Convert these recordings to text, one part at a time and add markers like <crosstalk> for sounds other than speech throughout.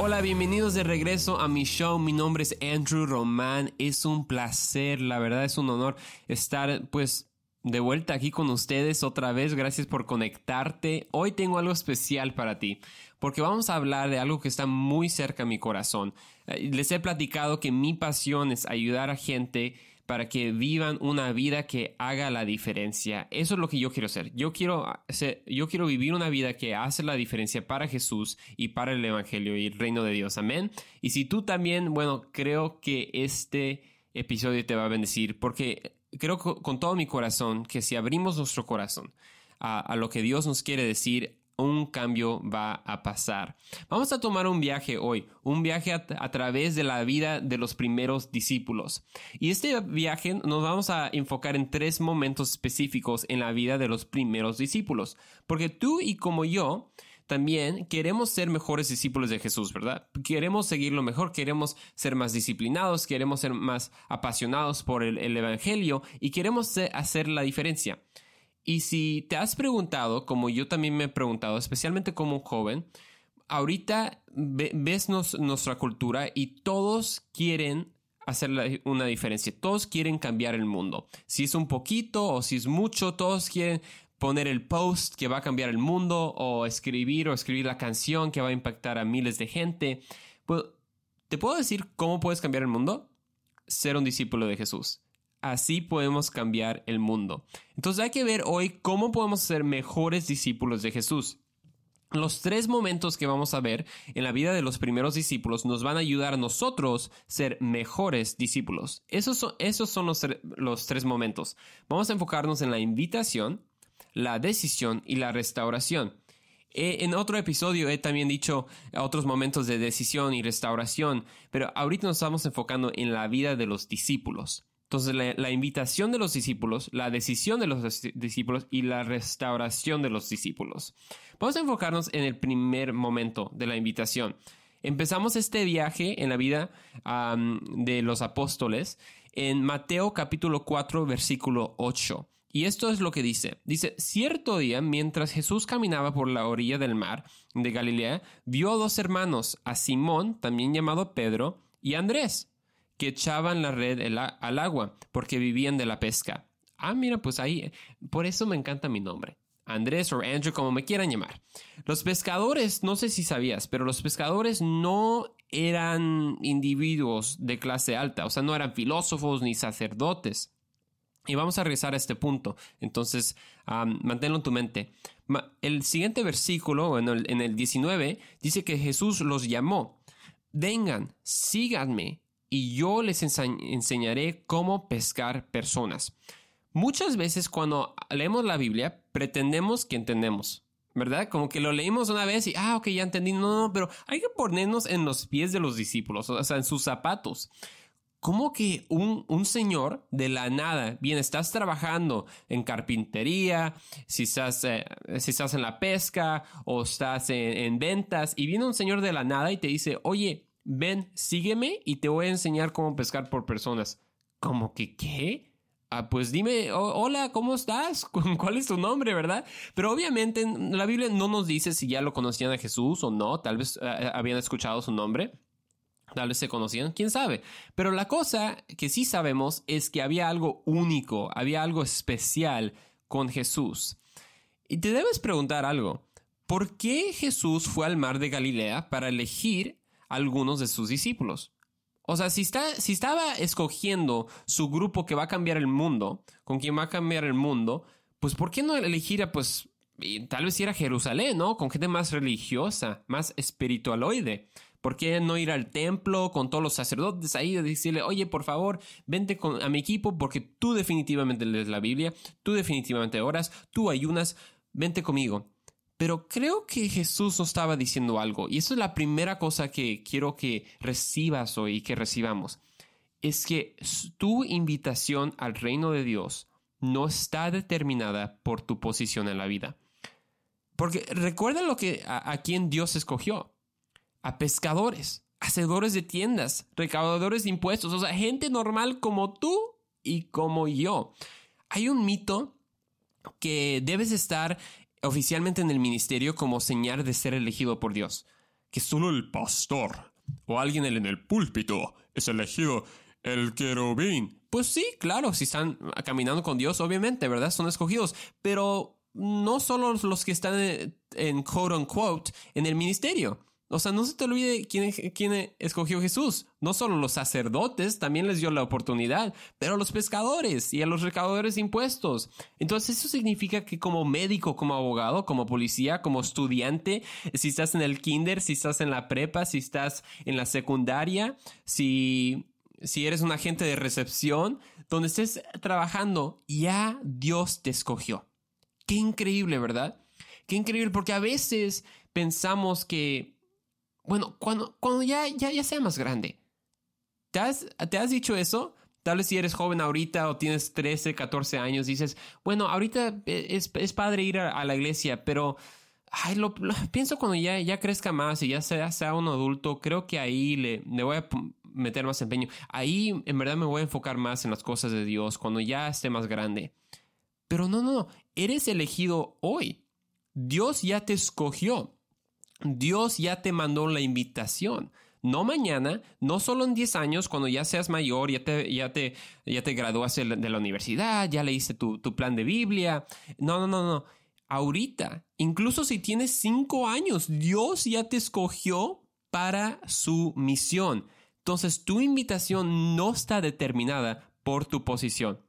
Hola, bienvenidos de regreso a mi show. Mi nombre es Andrew Román. Es un placer, la verdad es un honor estar pues de vuelta aquí con ustedes otra vez. Gracias por conectarte. Hoy tengo algo especial para ti, porque vamos a hablar de algo que está muy cerca a mi corazón. Eh, les he platicado que mi pasión es ayudar a gente para que vivan una vida que haga la diferencia. Eso es lo que yo quiero hacer. Yo quiero, yo quiero vivir una vida que hace la diferencia para Jesús y para el Evangelio y el reino de Dios. Amén. Y si tú también, bueno, creo que este episodio te va a bendecir porque creo con todo mi corazón que si abrimos nuestro corazón a lo que Dios nos quiere decir, un cambio va a pasar. Vamos a tomar un viaje hoy, un viaje a, través de la vida de los primeros discípulos. Y este viaje nos vamos a enfocar en tres momentos específicos en la vida de los primeros discípulos. Porque tú y como yo, también queremos ser mejores discípulos de Jesús, ¿verdad? Queremos seguirlo mejor, queremos ser más disciplinados, queremos ser más apasionados por el, Evangelio y queremos hacer la diferencia. Y si te has preguntado, como yo también me he preguntado, especialmente como un joven, ahorita ves nuestra cultura y todos quieren hacer una diferencia, todos quieren cambiar el mundo. Si es un poquito o si es mucho, todos quieren poner el post que va a cambiar el mundo o escribir o escribir la canción que va a impactar a miles de gente. ¿Te puedo decir cómo puedes cambiar el mundo? Ser un discípulo de Jesús. Así podemos cambiar el mundo. Entonces hay que ver hoy cómo podemos ser mejores discípulos de Jesús. Los tres momentos que vamos a ver en la vida de los primeros discípulos nos van a ayudar a nosotros ser mejores discípulos. Esos son, esos son los, los tres momentos. Vamos a enfocarnos en la invitación, la decisión y la restauración. En otro episodio he también dicho otros momentos de decisión y restauración, pero ahorita nos estamos enfocando en la vida de los discípulos. Entonces, la, invitación de los discípulos, la decisión de los discípulos y la restauración de los discípulos. Vamos a enfocarnos en el primer momento de la invitación. Empezamos este viaje en la vida de los apóstoles en Mateo capítulo 4 versículo 8. Y esto es lo que dice. Dice, cierto día, mientras Jesús caminaba por la orilla del mar de Galilea, vio a dos hermanos, a Simón, también llamado Pedro, y a Andrés que echaban la red al agua porque vivían de la pesca. Ah, mira, pues ahí, por eso me encanta mi nombre. Andrés o Andrew, como me quieran llamar. Los pescadores, no sé si sabías, pero los pescadores no eran individuos de clase alta, o sea, no eran filósofos ni sacerdotes. Y vamos a regresar a este punto. Entonces, manténlo en tu mente. el siguiente versículo, en el, en el 19, dice que Jesús los llamó. Vengan, síganme y yo les enseñaré cómo pescar personas. Muchas veces cuando leemos la Biblia pretendemos que entendemos, ¿verdad? Como que lo leímos una vez y, ah, ok, ya entendí. No, no, pero hay que ponernos en los pies de los discípulos, o sea, en sus zapatos. ¿Cómo que un, un, señor de la nada, bien, estás trabajando en carpintería, si estás, eh, en la pesca o estás en ventas y viene un señor de la nada y te dice, oye, ven, sígueme y te voy a enseñar cómo pescar por personas. ¿Cómo que qué? Ah, pues dime, hola, ¿cómo estás? <laughs> ¿Cuál es tu nombre, verdad? Pero obviamente la Biblia no nos dice si ya lo conocían a Jesús o no, tal vez eh, habían escuchado su nombre. Tal vez se conocían, quién sabe. Pero la cosa que sí sabemos es que había algo único, había algo especial con Jesús. Y te debes preguntar algo. ¿Por qué Jesús fue al mar de Galilea para elegir algunos de sus discípulos. O sea, si, está, si estaba escogiendo su grupo que va a cambiar el mundo, con quien va a cambiar el mundo, pues ¿por qué no elegir a, pues, tal vez ir a Jerusalén, ¿no? Con gente más religiosa, más espiritualoide. ¿Por qué no ir al templo con todos los sacerdotes ahí y decirle, oye, por favor, vente con, a mi equipo porque tú definitivamente lees la Biblia, tú definitivamente oras, tú ayunas, vente conmigo. Pero creo que Jesús nos estaba diciendo algo, y eso es la primera cosa que quiero que recibas hoy y que recibamos. Es que tu invitación al reino de Dios no está determinada por tu posición en la vida. Porque recuerda lo que a, a quien Dios escogió. A pescadores, hacedores de tiendas, recaudadores de impuestos, o sea, gente normal como tú y como yo. Hay un mito que debes estar oficialmente en el ministerio como señal de ser elegido por Dios. que solo el pastor o alguien en el púlpito es elegido el querubín. Pues sí, claro, si están caminando con Dios, obviamente, ¿verdad? Son escogidos, pero no solo los que están en, en quote unquote en el ministerio. O sea, no se te olvide quién, quién, escogió Jesús. No solo los sacerdotes, también les dio la oportunidad, pero a los pescadores y a los recaudadores de impuestos. Entonces eso significa que como médico, como abogado, como policía, como estudiante, si estás en el kinder, si estás en la prepa, si estás en la secundaria, si, si eres un agente de recepción, donde estés trabajando, ya Dios te escogió. Qué increíble, ¿verdad? Qué increíble, porque a veces pensamos que bueno, cuando, cuando ya, ya, ya sea más grande. ¿Te has, ¿Te has dicho eso? Tal vez si eres joven ahorita o tienes 13, 14 años, dices, bueno, ahorita es, es padre ir a, la iglesia, pero ay, lo, pienso cuando ya, ya crezca más y ya sea, sea un adulto, creo que ahí le, le voy a meter más empeño. Ahí en verdad me voy a enfocar más en las cosas de Dios cuando ya esté más grande. Pero no, no, no, eres elegido hoy. Dios ya te escogió. Dios ya te mandó la invitación. No mañana, no solo en 10 años, cuando ya seas mayor, ya te, ya te, ya te de la universidad, ya leíste tu, tu plan de Biblia. No, no, no, no. Ahorita, incluso si tienes 5 años, Dios ya te escogió para su misión. Entonces, tu invitación no está determinada por tu posición.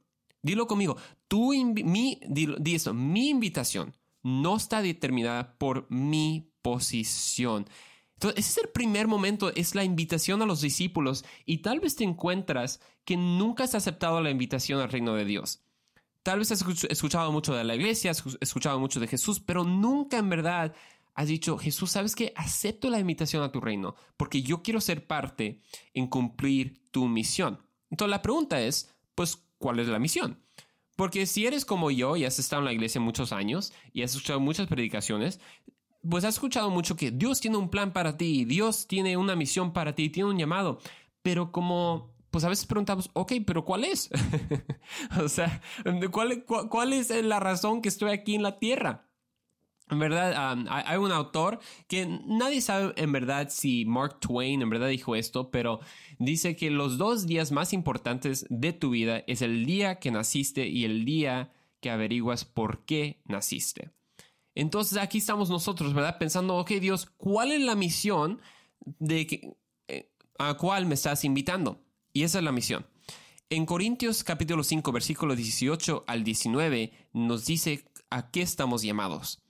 Dilo conmigo. Tu mi, di eso, mi invitación no está determinada por mi posición. Entonces, ese es el primer momento, es la invitación a los discípulos y tal vez te encuentras que nunca has aceptado la invitación al reino de Dios. Tal vez has escuchado mucho de la iglesia, has escuchado mucho de Jesús, pero nunca en verdad has dicho, Jesús, ¿sabes qué? Acepto la invitación a tu reino porque yo quiero ser parte en cumplir tu misión. Entonces la pregunta es, pues, ¿cuál es la misión? Porque si eres como yo y has estado en la iglesia muchos años y has escuchado muchas predicaciones, pues has escuchado mucho que Dios tiene un plan para ti, Dios tiene una misión para ti, tiene un llamado, pero como, pues a veces preguntamos, ok, pero ¿cuál es? <laughs> o sea, ¿cuál, ¿cuál, es la razón que estoy aquí en la tierra? En verdad, hay un autor que nadie sabe en verdad si Mark Twain en verdad dijo esto, pero dice que los dos días más importantes de tu vida es el día que naciste y el día que averiguas por qué naciste. Entonces aquí estamos nosotros, ¿verdad? Pensando, ok Dios, ¿cuál es la misión de que, eh, a cuál me estás invitando? Y esa es la misión. En Corintios capítulo 5, versículo 18 al 19 nos dice a qué estamos llamados.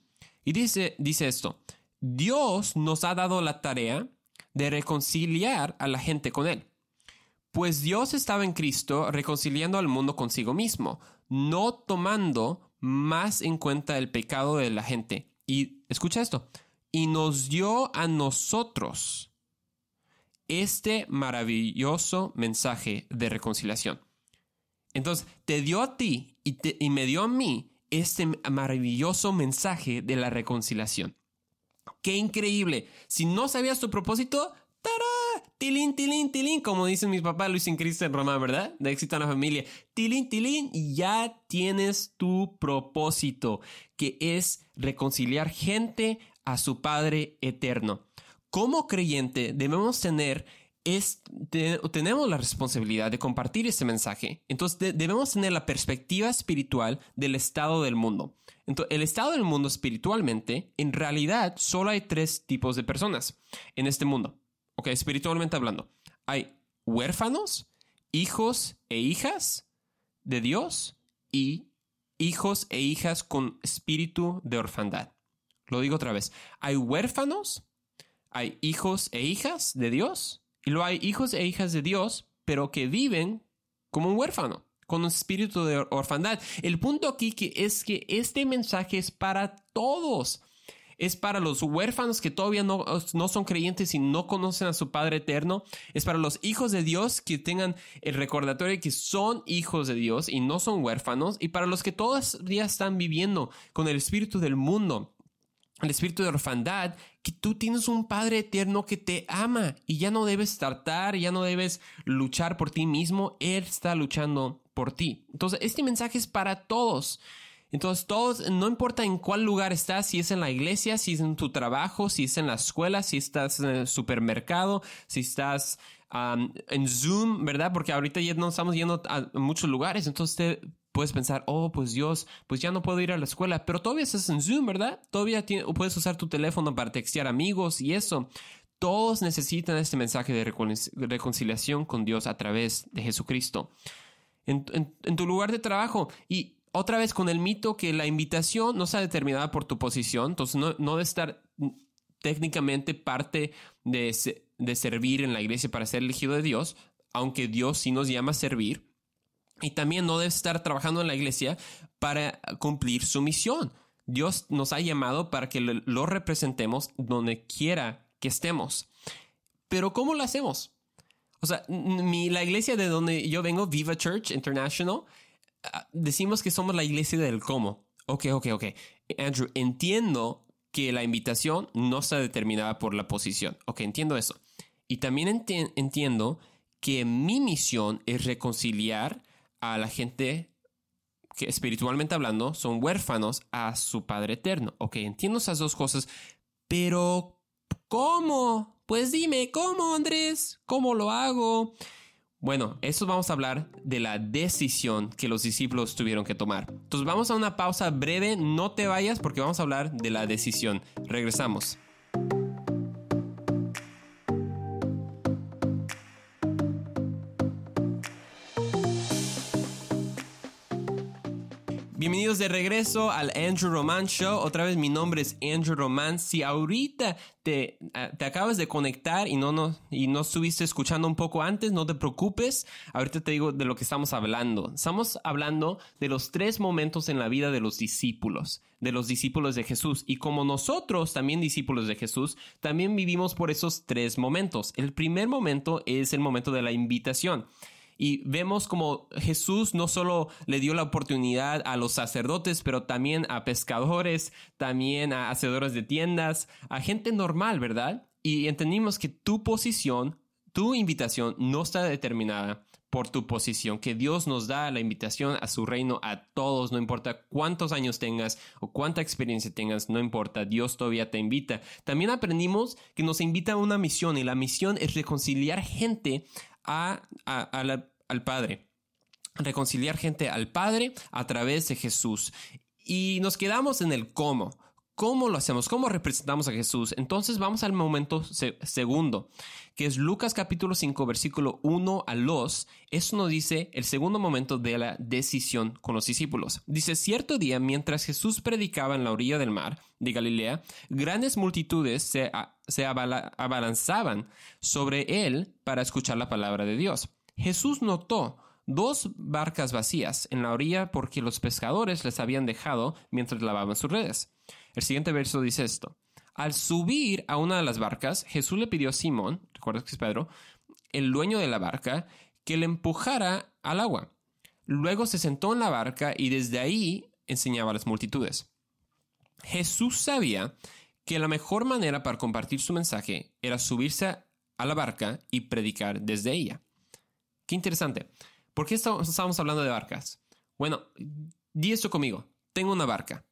Y dice, dice esto, Dios nos ha dado la tarea de reconciliar a la gente con Él. Pues Dios estaba en Cristo reconciliando al mundo consigo mismo, no tomando más en cuenta el pecado de la gente. Y escucha esto, y nos dio a nosotros este maravilloso mensaje de reconciliación. Entonces, te dio a ti y, y me dio a mí este maravilloso mensaje de la reconciliación. ¡Qué increíble! Si no sabías tu propósito, ¡Tará! Tilín, tilín, tilín, como dicen mis papás Luis en Cristo en Roma, ¿verdad? De éxito en la familia. Tilín, tilín, ya tienes tu propósito, que es reconciliar gente a su Padre eterno. Como creyente debemos tener es, tenemos la responsabilidad de compartir este mensaje. Entonces debemos tener la perspectiva espiritual del estado del mundo. Entonces, el estado del mundo espiritualmente, en realidad, solo hay tres tipos de personas en este mundo ok, espiritualmente hablando, hay huérfanos, hijos e hijas de Dios y hijos e hijas con espíritu de orfandad. Lo digo otra vez, hay huérfanos, hay hijos e hijas de Dios y luego hay hijos e hijas de Dios, pero que viven como un huérfano, con un espíritu de orfandad. El punto aquí que es que este mensaje es para todos es para los huérfanos que todavía no, no son creyentes y no conocen a su Padre eterno, es para los hijos de Dios que tengan el recordatorio de que son hijos de Dios y no son huérfanos, y para los que todavía están viviendo con el espíritu del mundo, el espíritu de orfandad, que tú tienes un Padre eterno que te ama y ya no debes tratar, ya no debes luchar por ti mismo, Él está luchando por ti. Entonces, este mensaje es para todos. Entonces, todos, no importa en cuál lugar estás, si es en la iglesia, si es en tu trabajo, si es en la escuela, si estás en el supermercado, si estás en Zoom, ¿verdad? Porque ahorita ya no estamos yendo a muchos lugares, entonces te puedes pensar, oh, pues Dios, pues ya no puedo ir a la escuela, pero todavía estás en Zoom, ¿verdad? Todavía puedes usar tu teléfono para textear amigos y eso. Todos necesitan este mensaje de reconciliación con Dios a través de Jesucristo. En, tu lugar de trabajo y otra vez con el mito que la invitación no está determinada por tu posición, entonces no, no debe estar técnicamente parte de, de servir en la iglesia para ser elegido de Dios, aunque Dios sí nos llama a servir. Y también no debe estar trabajando en la iglesia para cumplir su misión. Dios nos ha llamado para que lo representemos donde quiera que estemos. Pero ¿cómo lo hacemos? O sea, mi, la iglesia de donde yo vengo, Viva Church International, decimos que somos la iglesia del cómo. Ok, ok, ok. Andrew, entiendo que la invitación no está determinada por la posición. Ok, entiendo eso. Y también entiendo que mi misión es reconciliar a la gente que espiritualmente hablando son huérfanos a su Padre Eterno. Ok, entiendo esas dos cosas, pero ¿cómo? Pues dime, ¿cómo, Andrés? ¿Cómo lo hago? Bueno, eso vamos a hablar de la decisión que los discípulos tuvieron que tomar. Entonces vamos a una pausa breve, no te vayas porque vamos a hablar de la decisión. Regresamos. Bienvenidos de regreso al Andrew Roman Show. Otra vez mi nombre es Andrew Roman. Si ahorita te, ah, te acabas de conectar y no, no, y no estuviste escuchando un poco antes, no te preocupes. Ahorita te digo de lo que estamos hablando. Estamos hablando de los tres momentos en la vida de los discípulos, de los discípulos de Jesús. Y como nosotros, también discípulos de Jesús, también vivimos por esos tres momentos. El primer momento es el momento de la invitación. Y vemos como Jesús no solo le dio la oportunidad a los sacerdotes, pero también a pescadores, también a hacedores de tiendas, a gente normal, ¿verdad? Y entendimos que tu posición, tu invitación no está determinada por tu posición, que Dios nos da la invitación a su reino a todos, no importa cuántos años tengas o cuánta experiencia tengas, no importa, Dios todavía te invita. También aprendimos que nos invita a una misión y la misión es reconciliar gente a, al Padre. Reconciliar gente al Padre a través de Jesús. Y nos quedamos en el cómo. ¿Cómo lo hacemos? ¿Cómo representamos a Jesús? Entonces vamos al momento segundo, que es Lucas capítulo 5, versículo 1 a 2. Eso nos dice el segundo momento de la decisión con los discípulos. Dice, cierto día, mientras Jesús predicaba en la orilla del mar de Galilea, grandes multitudes se, se abalanzaban sobre él para escuchar la palabra de Dios. Jesús notó dos barcas vacías en la orilla porque los pescadores les habían dejado mientras lavaban sus redes. El siguiente verso dice esto. Al subir a una de las barcas, Jesús le pidió a Simón, recuerdas que es Pedro, el dueño de la barca, que le empujara al agua. Luego se sentó en la barca y desde ahí enseñaba a las multitudes. Jesús sabía que la mejor manera para compartir su mensaje era subirse a la barca y predicar desde ella. Qué interesante. ¿Por qué estamos hablando de barcas? Bueno, di esto conmigo. Tengo una barca.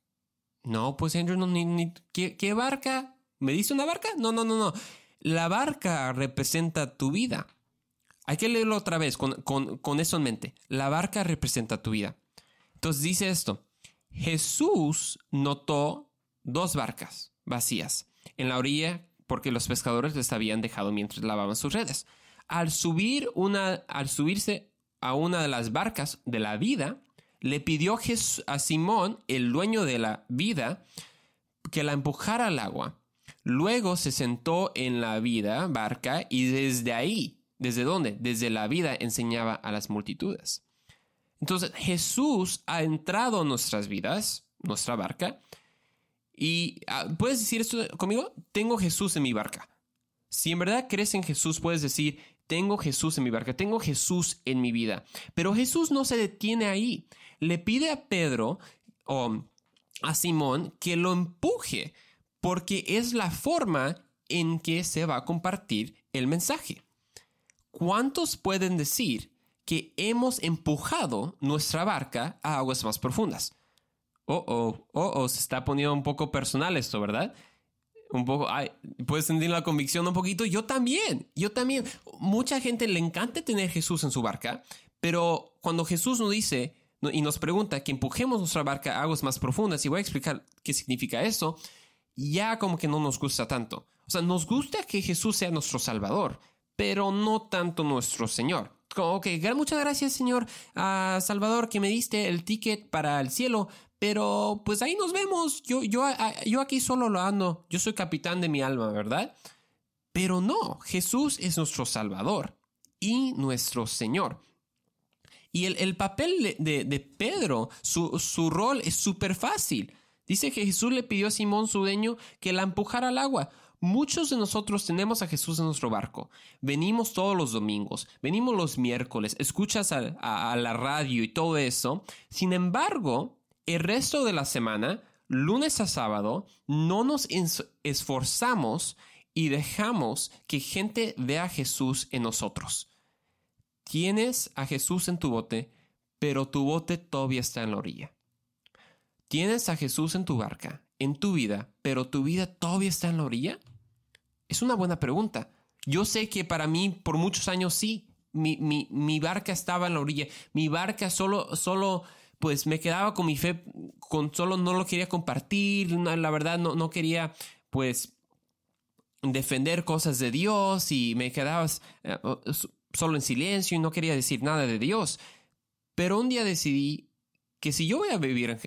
No, pues Andrew, no, ni, ¿qué, barca? ¿Me dice una barca? No, no, no, no. La barca representa tu vida. Hay que leerlo otra vez con, con eso en mente. La barca representa tu vida. Entonces dice esto. Jesús notó dos barcas vacías en la orilla porque los pescadores les habían dejado mientras lavaban sus redes al subir una, al subirse a una de las barcas de la vida, le pidió a Simón, el dueño de la vida, que la empujara al agua. Luego se sentó en la vida, barca, y desde ahí, ¿desde dónde? Desde la vida enseñaba a las multitudes. Entonces Jesús ha entrado en nuestras vidas, nuestra barca, y ah, puedes decir esto conmigo, tengo Jesús en mi barca. Si en verdad crees en Jesús, puedes decir, tengo Jesús en mi barca, tengo Jesús en mi vida. Pero Jesús no se detiene ahí. Le pide a Pedro o a Simón que lo empuje, porque es la forma en que se va a compartir el mensaje. ¿Cuántos pueden decir que hemos empujado nuestra barca a aguas más profundas? oh, oh, oh, oh, se está poniendo un poco personal esto, ¿verdad? Un poco, ay, puedes sentir la convicción un poquito. Yo también, yo también. Mucha gente le encanta tener Jesús en su barca, pero cuando Jesús nos dice y nos pregunta que empujemos nuestra barca a aguas más profundas, y voy a explicar qué significa eso, ya como que no nos gusta tanto. O sea, nos gusta que Jesús sea nuestro Salvador, pero no tanto nuestro Señor. Ok, muchas gracias, Señor uh, Salvador, que me diste el ticket para el cielo, pero pues ahí nos vemos. Yo, yo, yo aquí solo lo ando. Yo soy capitán de mi alma, ¿verdad? Pero no, Jesús es nuestro Salvador y nuestro Señor. Y el, papel de, Pedro, su, su, rol es súper fácil. Dice que Jesús le pidió a Simón su dueño que la empujara al agua. Muchos de nosotros tenemos a Jesús en nuestro barco. Venimos todos los domingos, venimos los miércoles, escuchas a, la radio y todo eso. Sin embargo, el resto de la semana, lunes a sábado, no nos esforzamos y dejamos que gente vea a Jesús en nosotros. Tienes a Jesús en tu bote, pero tu bote todavía está en la orilla. Tienes a Jesús en tu barca, en tu vida, pero tu vida todavía está en la orilla. Es una buena pregunta. Yo sé que para mí por muchos años sí, mi, mi, barca estaba en la orilla. Mi barca solo, solo, pues me quedaba con mi fe, con solo no lo quería compartir, la verdad no, no quería, pues, defender cosas de Dios y me quedaba eh, solo en silencio y no quería decir nada de Dios. Pero un día decidí que si yo voy a vivir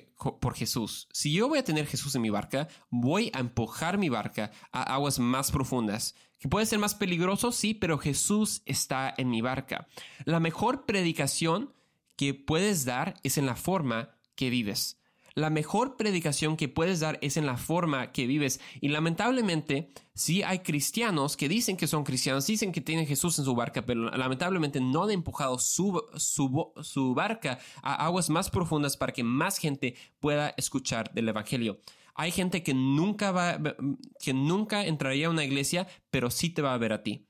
por Jesús, si yo voy a tener Jesús en mi barca, voy a empujar mi barca a aguas más profundas. Que puede ser más peligroso, sí, pero Jesús está en mi barca. La mejor predicación que puedes dar es en la forma que vives. La mejor predicación que puedes dar es en la forma que vives. Y lamentablemente, sí hay cristianos que dicen que son cristianos, dicen que tienen Jesús en su barca, pero lamentablemente no han empujado su, su, barca a aguas más profundas para que más gente pueda escuchar del Evangelio. Hay gente que nunca va, que nunca entraría a una iglesia, pero sí te va a ver a ti.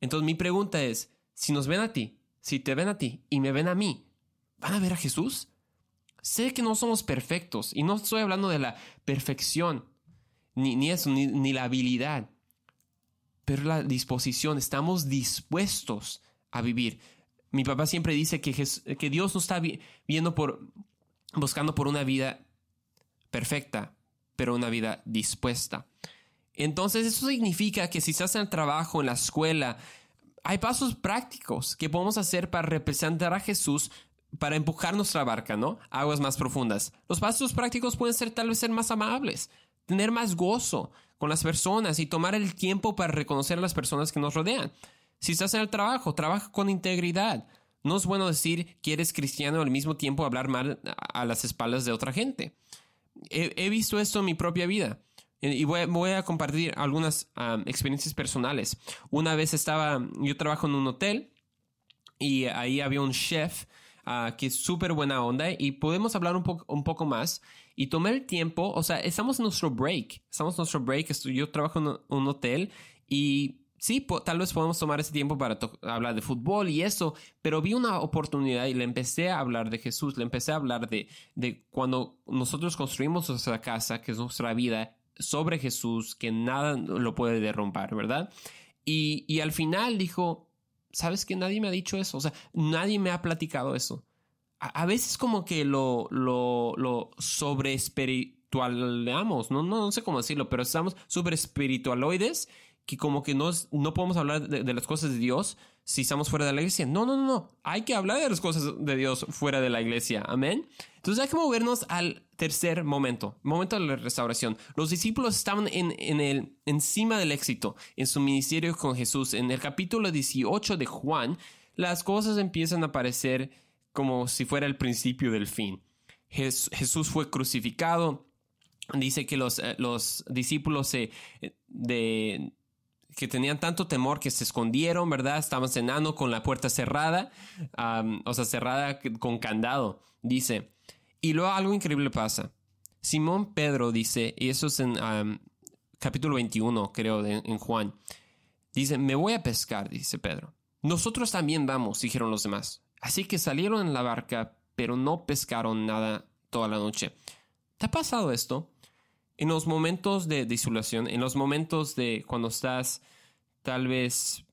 Entonces mi pregunta es, si nos ven a ti, si te ven a ti y me ven a mí, ¿van a ver a Jesús? Sé que no somos perfectos y no estoy hablando de la perfección, ni, ni eso, ni, la habilidad, pero la disposición, estamos dispuestos a vivir. Mi papá siempre dice que, que Dios no está viendo por, buscando por una vida perfecta, pero una vida dispuesta. Entonces eso significa que si estás en el trabajo, en la escuela, hay pasos prácticos que podemos hacer para representar a Jesús para empujar nuestra barca, ¿no? Aguas más profundas. Los pasos prácticos pueden ser tal vez ser más amables, tener más gozo con las personas y tomar el tiempo para reconocer a las personas que nos rodean. Si estás en el trabajo, trabaja con integridad. No es bueno decir que eres cristiano al mismo tiempo hablar mal a las espaldas de otra gente. He, visto esto en mi propia vida y voy, a compartir algunas experiencias personales. Una vez estaba, yo trabajo en un hotel y ahí había un chef Ah, que es súper buena onda y podemos hablar un, poco un poco más y tomar el tiempo, o sea, estamos en nuestro break, estamos en nuestro break, yo trabajo en un hotel y sí, tal vez podemos tomar ese tiempo para hablar de fútbol y eso, pero vi una oportunidad y le empecé a hablar de Jesús, le empecé a hablar de, de cuando nosotros construimos nuestra casa, que es nuestra vida, sobre Jesús, que nada lo puede derrumbar, ¿verdad? Y, y al final dijo, ¿sabes que nadie me ha dicho eso? O sea, nadie me ha platicado eso. A, veces como que lo, lo, lo sobre ¿no? ¿no? No sé cómo decirlo, pero estamos sobre espiritualoides que como que no, no podemos hablar de, las cosas de Dios si estamos fuera de la iglesia. No, no, no, no. Hay que hablar de las cosas de Dios fuera de la iglesia. Amén. Entonces hay que movernos al tercer momento, momento de la restauración. Los discípulos estaban en, en el, encima del éxito en su ministerio con Jesús. En el capítulo 18 de Juan, las cosas empiezan a aparecer como si fuera el principio del fin. Jesús fue crucificado. Dice que los, eh, los discípulos se, de, que tenían tanto temor que se escondieron, ¿verdad? Estaban cenando con la puerta cerrada, o sea, cerrada con candado, dice. Y luego algo increíble pasa. Simón Pedro dice, y eso es en capítulo 21, creo, en Juan, dice, me voy a pescar, dice Pedro. Nosotros también vamos, dijeron los demás. Así que salieron en la barca, pero no pescaron nada toda la noche. ¿Te ha pasado esto? En los momentos de disolución, en los momentos de cuando estás tal vez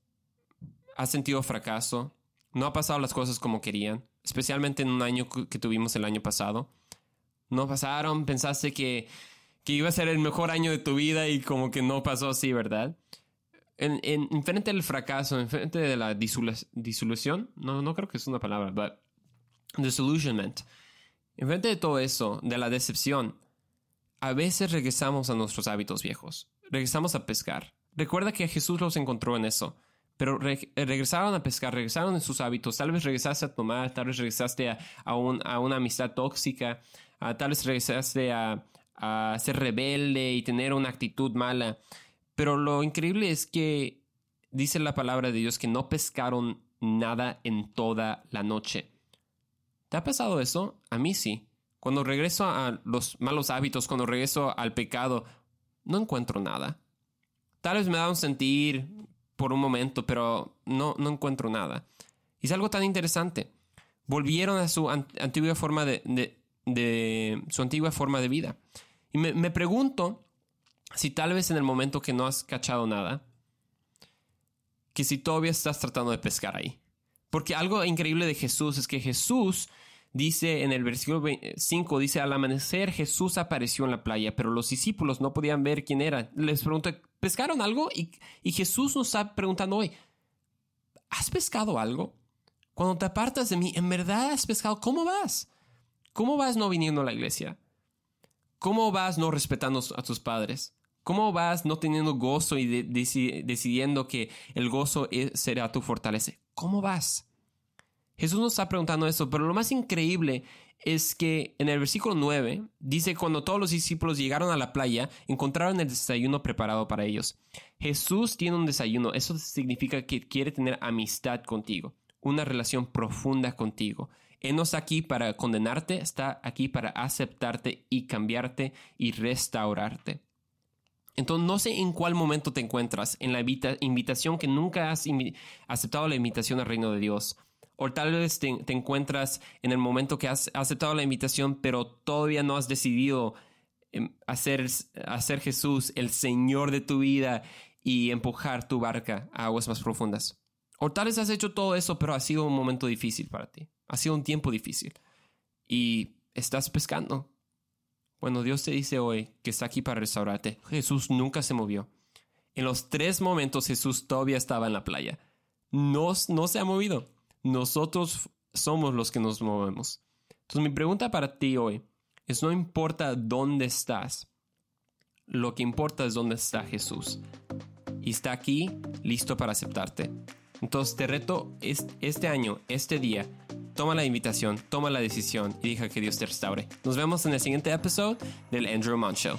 has sentido fracaso, no ha pasado las cosas como querían, especialmente en un año que tuvimos el año pasado. No pasaron, pensaste que, que iba a ser el mejor año de tu vida y como que no pasó así, ¿verdad? En, en, frente del fracaso, en frente de la disolución, no, no creo que es una palabra, but disillusionment, en frente de todo eso, de la decepción, a veces regresamos a nuestros hábitos viejos, regresamos a pescar. Recuerda que Jesús los encontró en eso pero regresaron a pescar, regresaron en sus hábitos, tal vez regresaste a tomar, tal vez regresaste a, a, una amistad tóxica, tal vez regresaste a, a, ser rebelde y tener una actitud mala. Pero lo increíble es que dice la palabra de Dios que no pescaron nada en toda la noche. ¿Te ha pasado eso? A mí sí. Cuando regreso a los malos hábitos, cuando regreso al pecado, no encuentro nada. Tal vez me da un sentir, por un momento, pero no, no encuentro nada. Y es algo tan interesante. Volvieron a su antigua forma de, de, su antigua forma de vida. Y me, me pregunto si tal vez en el momento que no has cachado nada, que si todavía estás tratando de pescar ahí. Porque algo increíble de Jesús es que Jesús dice en el versículo 5, dice, al amanecer Jesús apareció en la playa, pero los discípulos no podían ver quién era. Les pregunto, ¿pescaron algo? Y, y Jesús nos está preguntando hoy, ¿has pescado algo? Cuando te apartas de mí, ¿en verdad has pescado? ¿Cómo vas? ¿Cómo vas no viniendo a la iglesia? ¿Cómo vas no respetando a tus padres? ¿Cómo vas no teniendo gozo y decidiendo que el gozo será tu fortaleza? ¿Cómo vas? Jesús nos está preguntando eso, pero lo más increíble es que en el versículo 9 dice, cuando todos los discípulos llegaron a la playa, encontraron el desayuno preparado para ellos. Jesús tiene un desayuno, eso significa que quiere tener amistad contigo, una relación profunda contigo. Él no está aquí para condenarte, está aquí para aceptarte y cambiarte y restaurarte. Entonces, no sé en cuál momento te encuentras en la invitación que nunca has aceptado la invitación al reino de Dios o tal vez te, encuentras en el momento que has aceptado la invitación, pero todavía no has decidido em, hacer, hacer Jesús el Señor de tu vida y empujar tu barca a aguas más profundas. O tal vez has hecho todo eso, pero ha sido un momento difícil para ti. Ha sido un tiempo difícil. Y estás pescando. Bueno, Dios te dice hoy que está aquí para restaurarte. Jesús nunca se movió. En los tres momentos Jesús todavía estaba en la playa. No, no se ha movido. Nosotros somos los que nos movemos. Entonces mi pregunta para ti hoy es no importa dónde estás, lo que importa es dónde está Jesús. Y está aquí listo para aceptarte. Entonces te reto este año, este día, toma la invitación, toma la decisión y deja que Dios te restaure. Nos vemos en el siguiente episodio del Andrew Show.